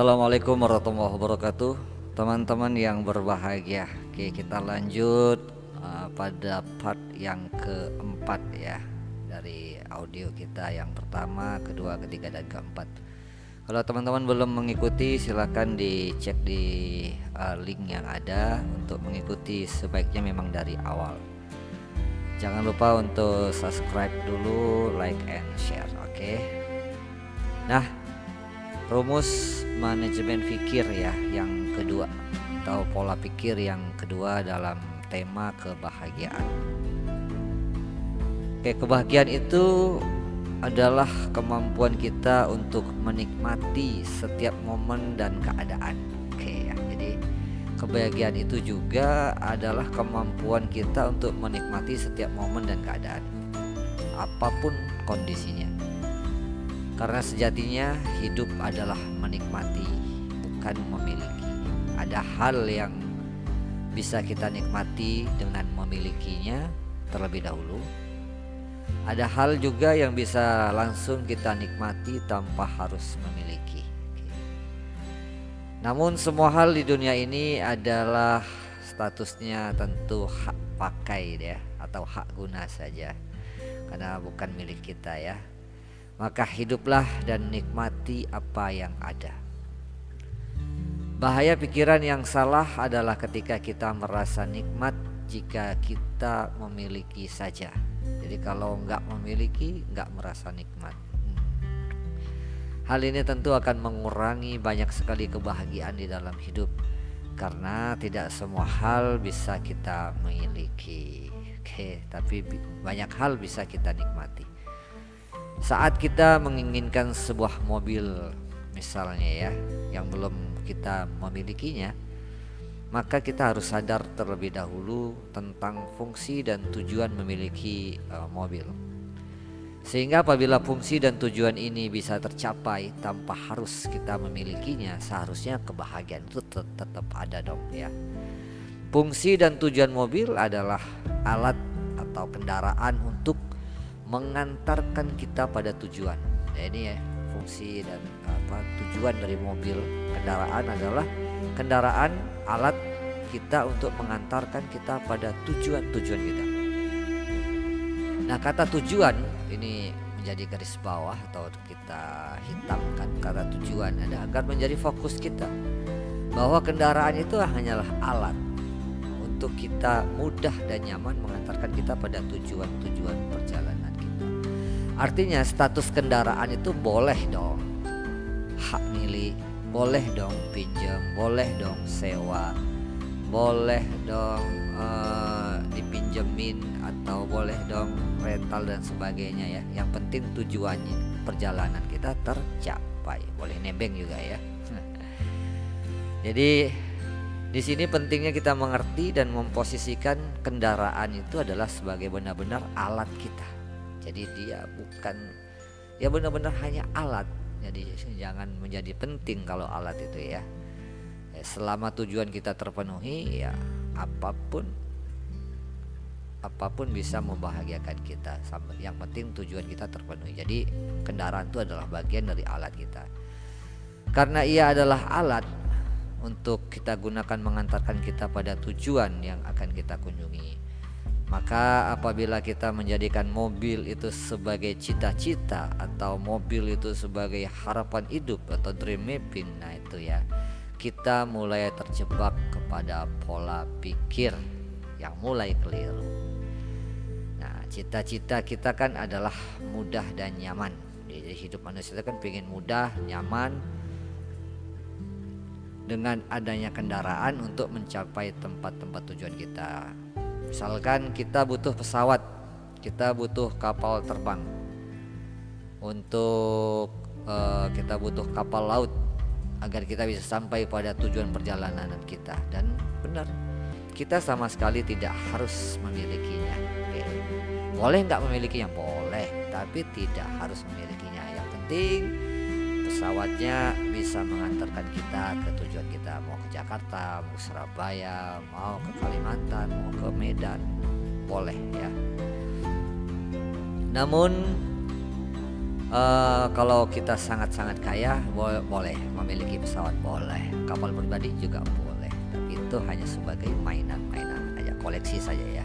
Assalamualaikum warahmatullahi wabarakatuh. Teman-teman yang berbahagia Oke kita lanjut uh, pada part yang keempat ya Dari audio kita yang pertama, kedua, ketiga, dan keempat. Kalau teman-teman belum mengikuti silahkan dicek di uh, link yang ada Untuk mengikuti sebaiknya memang dari awal. Jangan lupa untuk subscribe dulu, like and share oke? Nah rumus manajemen pikir ya yang kedua atau pola pikir yang kedua dalam tema kebahagiaan. Oke, kebahagiaan itu adalah kemampuan kita untuk menikmati setiap momen dan keadaan. Oke ya. Jadi kebahagiaan itu juga adalah kemampuan kita untuk menikmati setiap momen dan keadaan. Apa pun kondisinya. Karena sejatinya hidup adalah menikmati, bukan memiliki. Ada hal yang bisa kita nikmati dengan memilikinya terlebih dahulu. Ada hal juga yang bisa langsung kita nikmati tanpa harus memiliki. Namun semua hal di dunia ini adalah statusnya tentu hak pakai ya atau hak guna saja karena bukan milik kita ya maka hiduplah dan nikmati apa yang ada. Bahaya pikiran yang salah adalah ketika kita merasa nikmat jika kita memiliki saja. Jadi kalau nggak memiliki, nggak merasa nikmat. Hmm. Hal ini tentu akan mengurangi banyak sekali kebahagiaan di dalam hidup karena tidak semua hal bisa kita miliki. Oke, tapi banyak hal bisa kita nikmati. Saat kita menginginkan sebuah mobil misalnya ya yang belum kita memilikinya maka kita harus sadar terlebih dahulu tentang fungsi dan tujuan memiliki uh, mobil. Sehingga apabila fungsi dan tujuan ini bisa tercapai tanpa harus kita memilikinya, seharusnya kebahagiaan itu tetap ada dong ya. Fungsi dan tujuan mobil adalah alat atau kendaraan untuk mengantarkan kita pada tujuan. Nah, ini ya fungsi dan apa tujuan dari mobil kendaraan adalah kendaraan alat kita untuk mengantarkan kita pada tujuan-tujuan kita. Nah, kata tujuan ini menjadi garis bawah atau kita hitamkan kata tujuan ada agar menjadi fokus kita bahwa kendaraan itu hanyalah alat untuk kita mudah dan nyaman mengantarkan kita pada tujuan-tujuan perjalanan. Artinya status kendaraan itu boleh dong hak milik, boleh dong pinjam, boleh dong sewa, boleh dong uh, dipinjemin atau boleh dong rental dan sebagainya ya. Yang penting tujuannya perjalanan kita tercapai. Boleh nebeng juga ya. Jadi di sini pentingnya kita mengerti dan memposisikan kendaraan itu adalah sebagai benar-benar alat kita jadi dia bukan ya benar-benar hanya alat. Jadi jangan menjadi penting kalau alat itu ya. ya selama tujuan kita terpenuhi ya apa pun apa pun bisa membahagiakan kita. Yang penting tujuan kita terpenuhi. Jadi kendaraan itu adalah bagian dari alat kita. Karena ia adalah alat untuk kita gunakan mengantarkan kita pada tujuan yang akan kita kunjungi maka apabila kita menjadikan mobil itu sebagai cita-cita atau mobil itu sebagai harapan hidup atau dream mapping, nah itu ya kita mulai terjebak kepada pola pikir yang mulai keliru. Nah, cita-cita kita kan adalah mudah dan nyaman. Jadi hidup manusia itu kan pengen mudah, nyaman, dengan adanya kendaraan untuk mencapai tempat-tempat tujuan kita. Misalkan kita butuh pesawat, kita butuh kapal terbang. Untuk uh, kita butuh kapal laut agar kita bisa sampai pada tujuan perjalanan kita dan benar kita sama sekali tidak harus memilikinya. Oke. Boleh nggak memilikinya? Boleh, tapi tidak harus memilikinya. Yang penting pesawatnya bisa mengantarkan kita ke tujuan kita. Mau ke Jakarta, mau ke Surabaya, mau ke Kalimantan, mau ke Medan, boleh ya. Namun uh, kalau kita sangat-sangat kaya bo boleh. Memiliki pesawat boleh. Kapal pribadi juga boleh. Tapi itu hanya sebagai mainan-mainan aja koleksi saja ya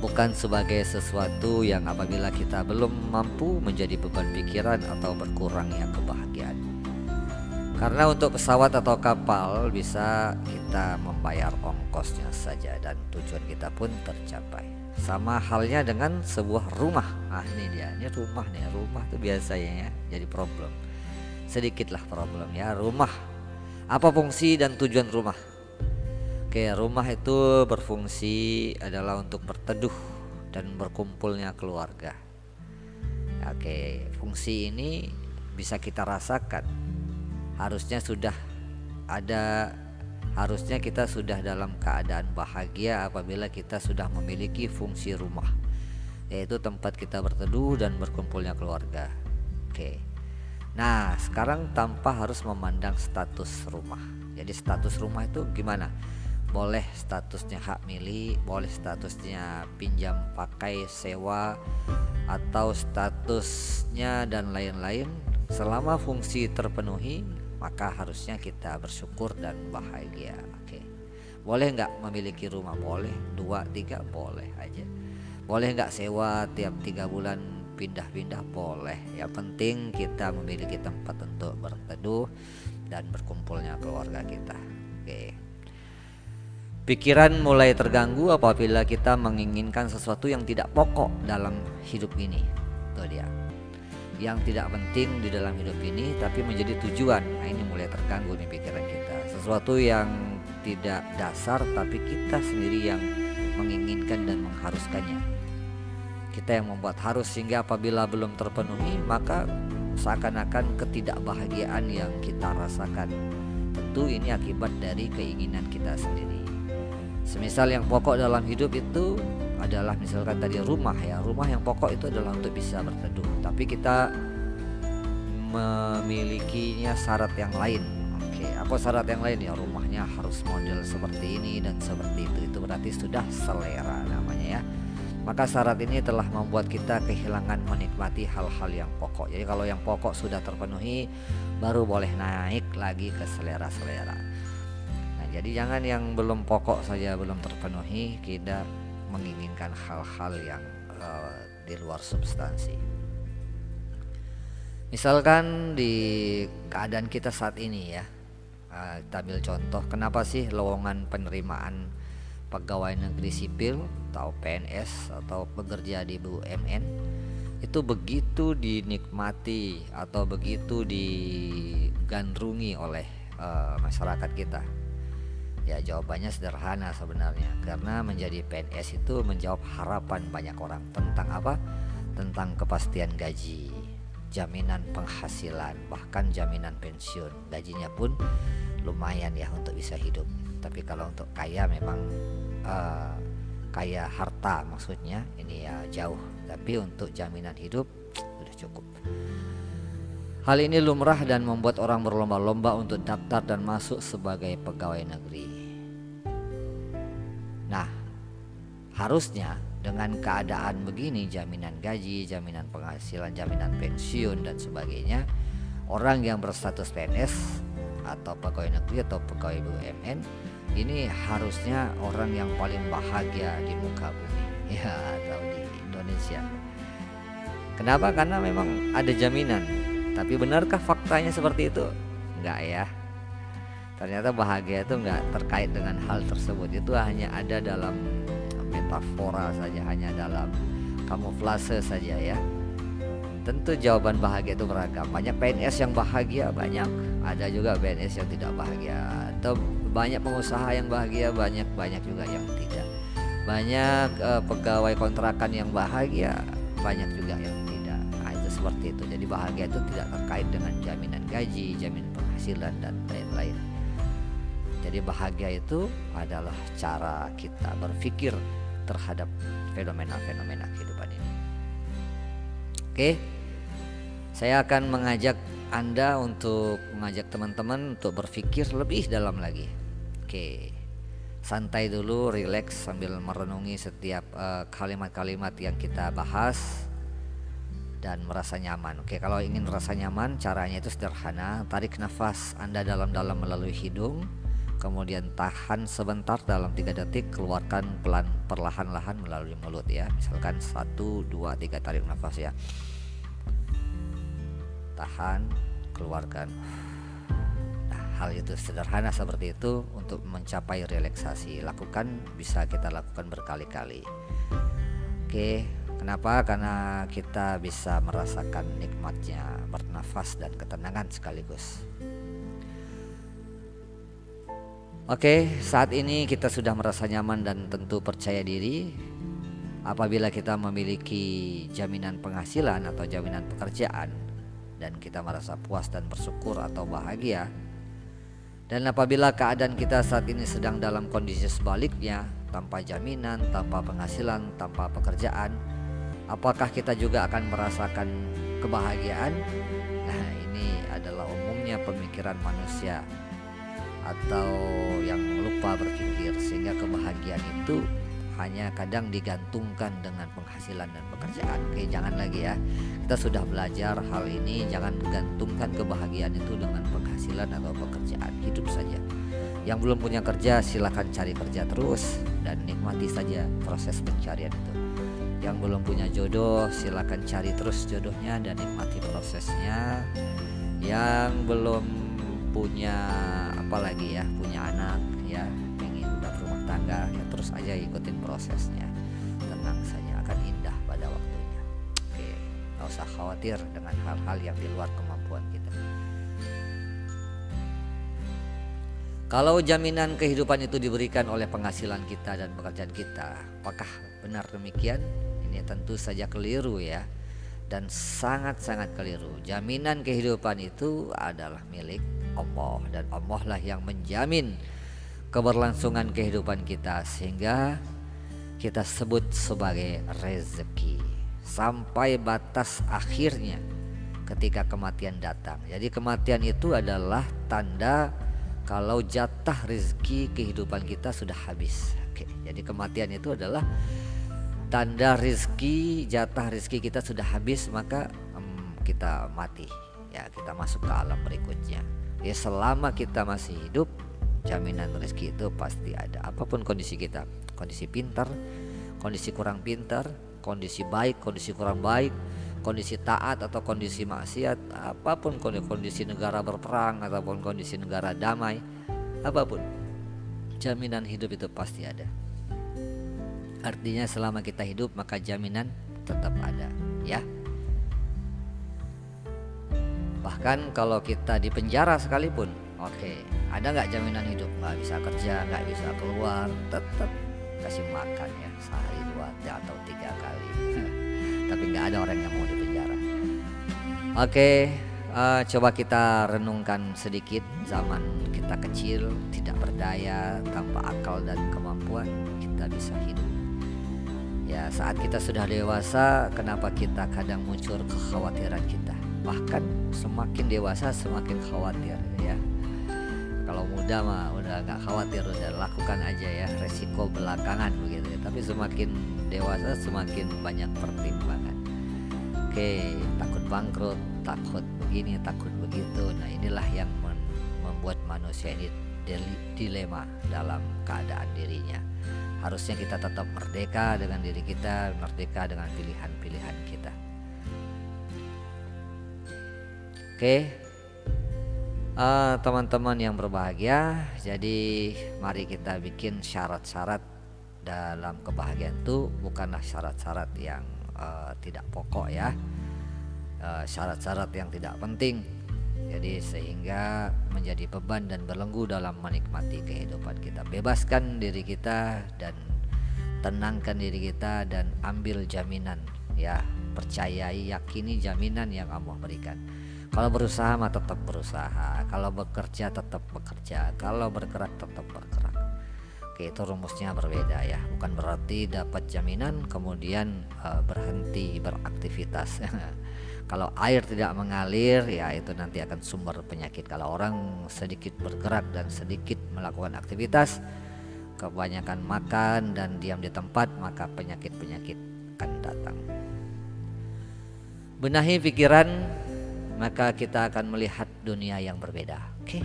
bukan sebagai sesuatu yang apabila kita belum mampu menjadi beban pikiran atau berkurangnya kebahagiaan. Karena untuk pesawat atau kapal bisa kita membayar ongkosnya saja dan tujuan kita pun tercapai. Sama halnya dengan sebuah rumah. Ah ini dia ini rumah nih. Rumah tuh biasanya ya jadi problem. Sedikitlah problem ya rumah. Apa fungsi dan tujuan rumah oke rumah itu berfungsi adalah untuk berteduh dan berkumpulnya keluarga oke fungsi ini bisa kita rasakan harusnya sudah ada Harusnya kita sudah dalam keadaan bahagia apabila kita sudah memiliki fungsi rumah, yaitu tempat kita berteduh dan berkumpulnya keluarga. Oke. Nah, sekarang tanpa harus memandang status rumah. Jadi status rumah itu gimana? Boleh statusnya hak milik, boleh statusnya pinjam pakai sewa atau statusnya dan lain-lain. Selama fungsi terpenuhi maka harusnya kita bersyukur dan bahagia. Oke. Boleh nggak memiliki rumah? Boleh. Dua tiga boleh aja. Boleh nggak sewa tiap tiga bulan pindah-pindah? Boleh. Yang penting kita memiliki tempat untuk berteduh dan berkumpulnya keluarga kita. Oke Pikiran mulai terganggu apabila kita menginginkan sesuatu yang tidak pokok dalam hidup ini. Itu dia. Yang tidak penting di dalam hidup ini tapi menjadi tujuan. Nah ini mulai terganggu nih pikiran kita. Sesuatu yang tidak dasar tapi kita sendiri yang menginginkan dan mengharuskannya. Kita yang membuat harus sehingga apabila belum terpenuhi maka seakan-akan ketidakbahagiaan yang kita rasakan. Tentu ini akibat dari keinginan kita sendiri semisal yang pokok dalam hidup itu adalah misalkan tadi rumah ya. Rumah yang pokok itu adalah untuk bisa berteduh. Tapi kita memilikinya syarat yang lain. Oke apa syarat yang lain ya? Rumahnya harus model seperti ini dan seperti itu. Itu berarti sudah selera namanya ya. Maka syarat ini telah membuat kita kehilangan menikmati hal-hal yang pokok. Jadi kalau yang pokok sudah terpenuhi baru boleh naik lagi ke selera-selera jadi jangan yang belum pokok saja belum terpenuhi kita menginginkan hal-hal yang uh, di luar substansi. Misalkan di keadaan kita saat ini ya, uh, kita ambil contoh, kenapa sih lowongan penerimaan pegawai negeri sipil atau PNS atau pekerja di BUMN itu begitu dinikmati atau begitu digandrungi oleh uh, masyarakat kita Ya jawabannya sederhana sebenarnya karena menjadi PNS itu menjawab harapan banyak orang tentang apa? Tentang kepastian gaji, jaminan penghasilan, bahkan jaminan pensiun. Gajinya pun lumayan ya untuk bisa hidup. Tapi kalau untuk kaya memang uh, kaya harta maksudnya ini ya jauh. Tapi untuk jaminan hidup sudah cukup. Hal ini lumrah dan membuat orang berlomba-lomba untuk daftar dan masuk sebagai pegawai negeri. Harusnya dengan keadaan begini, jaminan gaji, jaminan penghasilan, jaminan pensiun dan sebagainya, orang yang berstatus PNS atau pegawai negeri atau pegawai BUMN ini harusnya orang yang paling bahagia di muka bumi ya atau di Indonesia. Kenapa? Karena memang ada jaminan tapi benarkah faktanya seperti itu? Enggak ya. Ternyata bahagia itu enggak terkait dengan hal tersebut. Itu hanya ada dalam metafora saja, hanya dalam kamuflase saja ya. Tentu jawaban bahagia itu beragam. Banyak PNS yang bahagia, banyak. Ada juga PNS yang tidak bahagia. Atau banyak pengusaha yang bahagia, banyak banyak juga yang tidak. Banyak uh, pegawai kontrakan yang bahagia, banyak juga yang tidak seperti itu. Jadi bahagia itu tidak terkait dengan jaminan gaji, jaminan penghasilan dan lain-lain. Jadi bahagia itu adalah cara kita berpikir terhadap fenomena-fenomena kehidupan ini. Oke. Saya akan mengajak Anda untuk mengajak teman-teman untuk berpikir lebih dalam lagi. Oke. Santai dulu, rileks sambil merenungi setiap eh, kalimat-kalimat uh, yang kita bahas dan merasa nyaman. Oke, kalau ingin merasa nyaman, caranya itu sederhana. Tarik nafas Anda dalam-dalam melalui hidung, kemudian tahan sebentar dalam tiga detik, keluarkan pelan perlahan-lahan melalui mulut ya. Misalkan satu, dua, tiga tarik nafas ya. Tahan, keluarkan. Nah, hal itu sederhana seperti itu untuk mencapai relaksasi. Lakukan bisa kita lakukan berkali-kali. Oke, Kenapa? Karena kita bisa merasakan nikmatnya bernafas dan ketenangan sekaligus. Oke, saat ini kita sudah merasa nyaman dan tentu percaya diri. Apabila kita memiliki jaminan penghasilan atau jaminan pekerjaan dan kita merasa puas dan bersyukur atau bahagia. Dan apabila keadaan kita saat ini sedang dalam kondisi sebaliknya, tanpa jaminan, tanpa penghasilan, tanpa pekerjaan, Apakah kita juga akan merasakan kebahagiaan? Nah, ini adalah umumnya pemikiran manusia atau yang lupa berpikir sehingga kebahagiaan itu hanya kadang digantungkan dengan penghasilan dan pekerjaan. Oke, jangan lagi ya. Kita sudah belajar hal ini, jangan gantungkan kebahagiaan itu dengan penghasilan atau pekerjaan. Hidup saja. Yang belum punya kerja silahkan cari kerja terus dan nikmati saja proses pencarian itu yang belum punya jodoh silakan cari terus jodohnya dan nikmati prosesnya yang belum punya apa lagi ya punya anak ya ingin udah berumah tangga ya terus aja ikutin prosesnya tenang saja akan indah pada waktunya oke nggak usah khawatir dengan hal-hal yang di luar kemampuan kita Kalau jaminan kehidupan itu diberikan oleh penghasilan kita dan pekerjaan kita, apakah benar demikian? ini tentu saja keliru ya dan sangat-sangat keliru. Jaminan kehidupan itu adalah milik Allah dan Allah lah yang menjamin keberlangsungan kehidupan kita sehingga kita sebut sebagai rezeki sampai batas akhirnya ketika kematian datang. Jadi kematian itu adalah tanda kalau jatah rezeki kehidupan kita sudah habis. Oke, jadi kematian itu adalah tanda rizki jatah rizki kita sudah habis maka um, kita mati ya kita masuk ke alam berikutnya ya selama kita masih hidup jaminan rizki itu pasti ada apa pun kondisi kita kondisi pintar kondisi kurang pintar kondisi baik kondisi kurang baik kondisi taat atau kondisi maksiat apa pun kondisi negara berperang ataupun kondisi negara damai apa pun jaminan hidup itu pasti ada Artinya selama kita hidup maka jaminan tetap ada ya. Bahkan kalau kita di penjara sekalipun, oke, okay, ada nggak jaminan hidup? Nggak bisa kerja, nggak bisa keluar, tetap kasih makan ya sehari dua atau tiga kali. Tapi nggak ada orang yang mau di penjara. Oke, okay, uh, eh, coba kita renungkan sedikit zaman kita kecil, tidak berdaya, tanpa akal dan kemampuan, kita bisa hidup Ya saat kita sudah dewasa Kenapa kita kadang muncul kekhawatiran kita Bahkan semakin dewasa semakin khawatir ya Kalau muda mah udah nggak khawatir Udah lakukan aja ya resiko belakangan begitu ya. Tapi semakin dewasa semakin banyak pertimbangan Oke takut bangkrut Takut begini takut begitu Nah inilah yang membuat manusia ini dilema dalam keadaan dirinya harusnya kita tetap merdeka dengan diri kita, merdeka dengan pilihan-pilihan kita. Oke, uh, teman-teman yang berbahagia, jadi mari kita bikin syarat-syarat dalam kebahagiaan itu bukanlah syarat-syarat yang uh, tidak pokok ya, eh, syarat-syarat uh, yang tidak penting jadi sehingga menjadi beban dan belenggu dalam menikmati kehidupan kita. Bebaskan diri kita dan tenangkan diri kita dan ambil jaminan ya. Percayai, yakini jaminan yang Allah berikan. Kalau berusaha mah tetap berusaha, kalau bekerja tetap bekerja, kalau bergerak tetap bergerak. Oke, itu rumusnya berbeda ya. Bukan berarti dapat jaminan kemudian uh, berhenti beraktivitas. Kalau air tidak mengalir ya itu nanti akan sumber penyakit. Kalau orang sedikit bergerak dan sedikit melakukan aktivitas, kebanyakan makan dan diam di tempat maka penyakit-penyakit akan datang. benahi pikiran maka kita akan melihat dunia yang berbeda oke okay?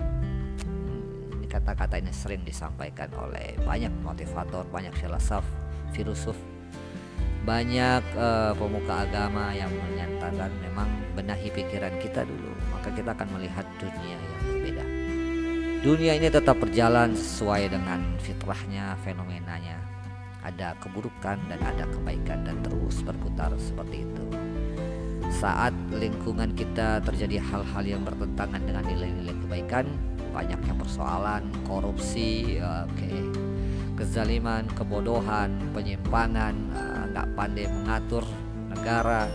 Kata-kata ini sering disampaikan oleh banyak motivator banyak filsuf filosof banyak uh, pemuka agama yang menyatakan memang benahi pikiran kita dulu maka kita akan melihat dunia yang berbeda dunia ini tetap berjalan sesuai dengan fitrahnya fenomenanya ada keburukan dan ada kebaikan dan terus berputar seperti itu. Saat lingkungan kita terjadi hal-hal yang bertentangan dengan nilai-nilai kebaikan, banyak yang persoalan, korupsi, oke, okay, kezaliman, kebodohan, penyimpangan, eh, nggak uh, pandai mengatur negara,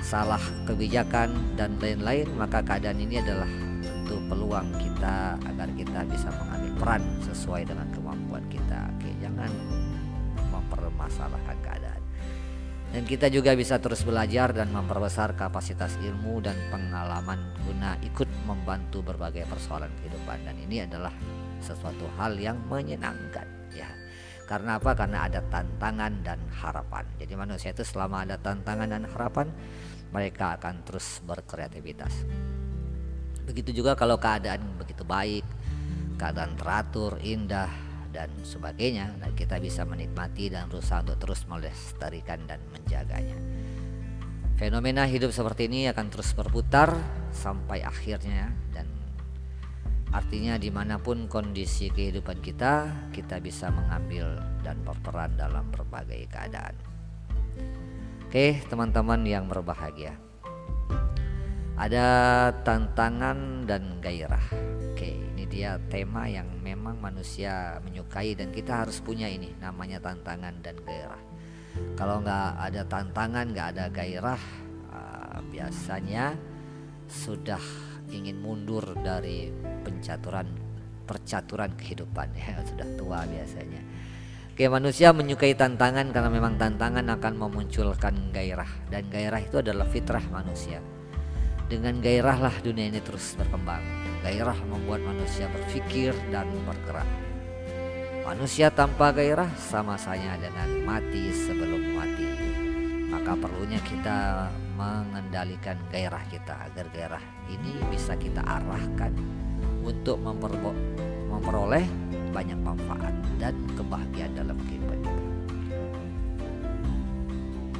salah kebijakan dan lain-lain, maka keadaan ini adalah tentu peluang kita agar kita bisa mengambil peran sesuai dengan kemampuan kita. Oke, okay, jangan mempermasalahkan keadaan. Dan kita juga bisa terus belajar dan memperbesar kapasitas ilmu dan pengalaman guna ikut membantu berbagai persoalan kehidupan dan ini adalah sesuatu hal yang menyenangkan ya. Karena apa? Karena ada tantangan dan harapan. Jadi manusia itu selama ada tantangan dan harapan mereka akan terus berkreativitas. Begitu juga kalau keadaan begitu baik, keadaan teratur, indah, dan sebagainya dan kita bisa menikmati dan berusaha untuk terus melestarikan dan menjaganya. Fenomena hidup seperti ini akan terus berputar sampai akhirnya dan artinya di mana pun kondisi kehidupan kita kita bisa mengambil dan berperan dalam berbagai keadaan. Oke teman-teman yang berbahagia. Ada tantangan dan gairah dia tema yang memang manusia menyukai dan kita harus punya ini namanya tantangan dan gairah. Kalau nggak ada tantangan nggak ada gairah uh, biasanya sudah ingin mundur dari pencaturan percaturan kehidupan ya sudah tua biasanya. Oke manusia menyukai tantangan karena memang tantangan akan memunculkan gairah. Dan gairah itu adalah fitrah manusia dengan gairahlah dunia ini terus berkembang. Gairah membuat manusia berpikir dan bergerak. Manusia tanpa gairah sama saja dengan mati sebelum mati. Maka perlunya kita mengendalikan gairah kita agar gairah ini bisa kita arahkan untuk memperoleh banyak manfaat dan kebahagiaan dalam kehidupan.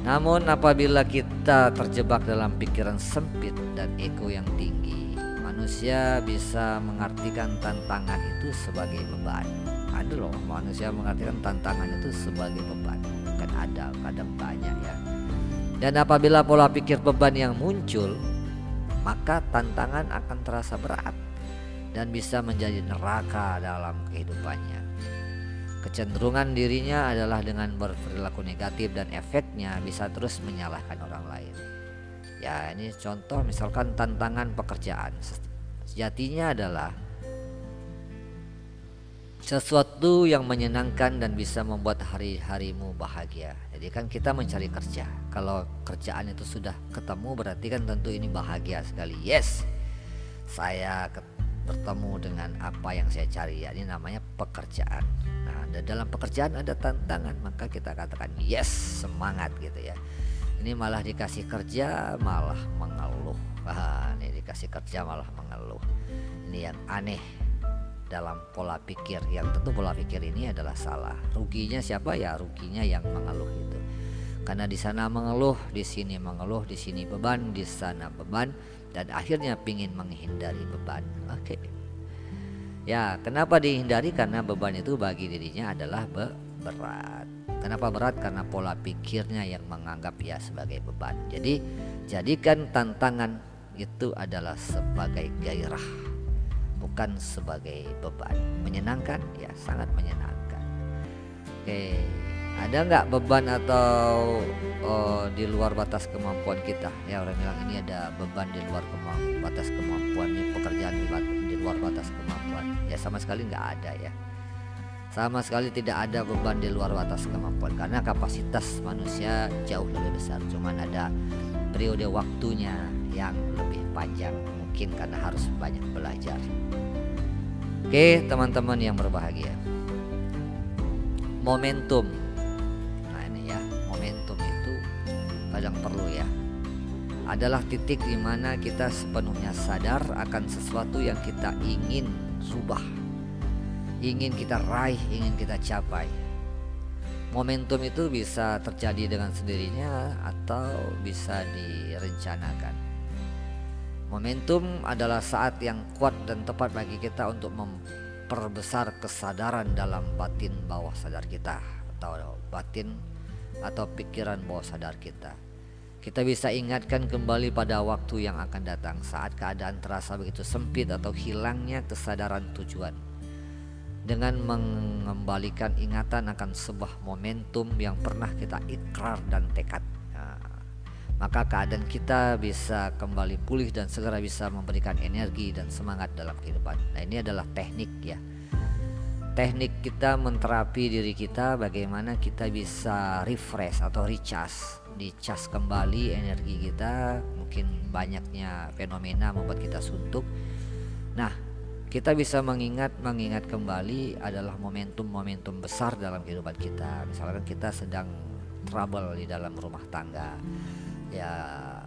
Namun apabila kita terjebak dalam pikiran sempit dan ego yang tinggi, manusia bisa mengartikan tantangan itu sebagai beban. Ada loh manusia mengartikan tantangan itu sebagai beban. Bukan ada, kadang banyak ya. Dan apabila pola pikir beban yang muncul, maka tantangan akan terasa berat dan bisa menjadi neraka dalam kehidupannya. Kecenderungan dirinya adalah dengan berperilaku negatif dan efeknya bisa terus menyalahkan orang lain. Ya, ini contoh misalkan tantangan pekerjaan. Sejatinya adalah sesuatu yang menyenangkan dan bisa membuat hari-harimu bahagia. Jadi kan kita mencari kerja. Kalau kerjaan itu sudah ketemu berarti kan tentu ini bahagia sekali. Yes. Saya bertemu dengan apa yang saya cari ya ini namanya pekerjaan. Nah dalam pekerjaan ada tantangan maka kita katakan yes semangat gitu ya. Ini malah dikasih kerja malah mengeluh. Ah, ini dikasih kerja malah mengeluh. Ini yang aneh dalam pola pikir. Yang tentu pola pikir ini adalah salah. Ruginya siapa? Ya ruginya yang mengeluh itu. Karena di sana mengeluh di sini mengeluh di sini beban di sana beban dan akhirnya ingin menghindari beban. Oke. Okay. Ya, kenapa dihindari? Karena beban itu bagi dirinya adalah be berat. Kenapa berat? Karena pola pikirnya yang menganggap ya sebagai beban. Jadi, jadikan tantangan itu adalah sebagai gairah, bukan sebagai beban. Menyenangkan? Ya, sangat menyenangkan. Oke. Okay ada nggak beban atau uh, di luar batas kemampuan kita? Ya orang bilang ini ada beban di luar kemampuan batas kemampuannya pekerjaan di, di luar batas kemampuan. Ya sama sekali nggak ada ya. Sama sekali tidak ada beban di luar batas kemampuan karena kapasitas manusia jauh lebih besar. Cuman ada periode waktunya yang lebih panjang mungkin karena harus banyak belajar. Oke teman-teman yang berbahagia. Momentum kadang perlu ya adalah titik di mana kita sepenuhnya sadar akan sesuatu yang kita ingin rubah, ingin kita raih, ingin kita capai. Momentum itu bisa terjadi dengan sendirinya atau bisa direncanakan. Momentum adalah saat yang kuat dan tepat bagi kita untuk memperbesar kesadaran dalam batin bawah sadar kita atau batin atau pikiran bawah sadar kita. Kita bisa ingatkan kembali pada waktu yang akan datang saat keadaan terasa begitu sempit atau hilangnya kesadaran tujuan. Dengan mengembalikan ingatan akan sebuah momentum yang pernah kita ikrar dan tekad. Nah, maka keadaan kita bisa kembali pulih dan segera bisa memberikan energi dan semangat dalam kehidupan. Nah, ini adalah teknik ya. Teknik kita menterapi diri kita bagaimana kita bisa refresh atau recharge dicas kembali energi kita mungkin banyaknya fenomena membuat kita suntuk. Nah kita bisa mengingat mengingat kembali adalah momentum-momentum besar dalam kehidupan kita. Misalkan kita sedang trouble di dalam rumah tangga. Ya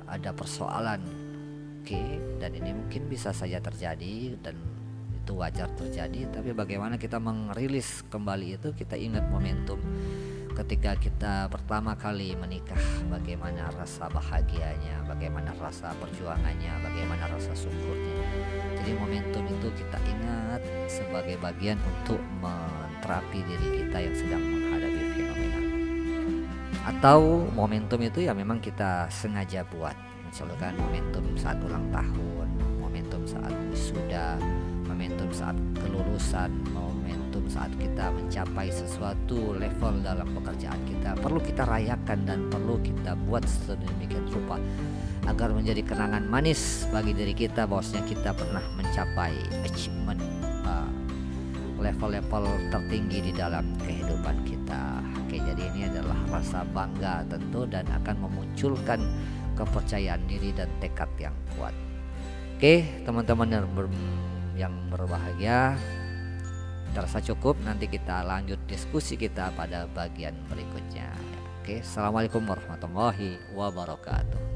ada persoalan. Oke okay, dan ini mungkin bisa saja terjadi dan itu wajar terjadi. Tapi bagaimana kita merilis kembali itu kita ingat momentum ketika kita pertama kali menikah bagaimana rasa bahagianya bagaimana rasa perjuangannya bagaimana rasa syukurnya. Jadi momentum itu kita ingat sebagai bagian untuk menterapi diri kita yang sedang menghadapi fenomena. Atau momentum itu ya memang kita sengaja buat. Misalkan momentum saat ulang tahun momentum saat wisuda momentum saat kelulusan saat kita mencapai sesuatu level dalam pekerjaan kita perlu kita rayakan dan perlu kita buat sedemikian rupa agar menjadi kenangan manis bagi diri kita bahwasanya kita pernah mencapai achievement uh, level-level tertinggi di dalam kehidupan kita. Oke, jadi ini adalah rasa bangga tentu dan akan memunculkan kepercayaan diri dan tekad yang kuat. Oke, teman-teman yang ber yang berbahagia terasa cukup nanti kita lanjut diskusi kita pada bagian berikutnya. Oke assalamualaikum warahmatullahi wabarakatuh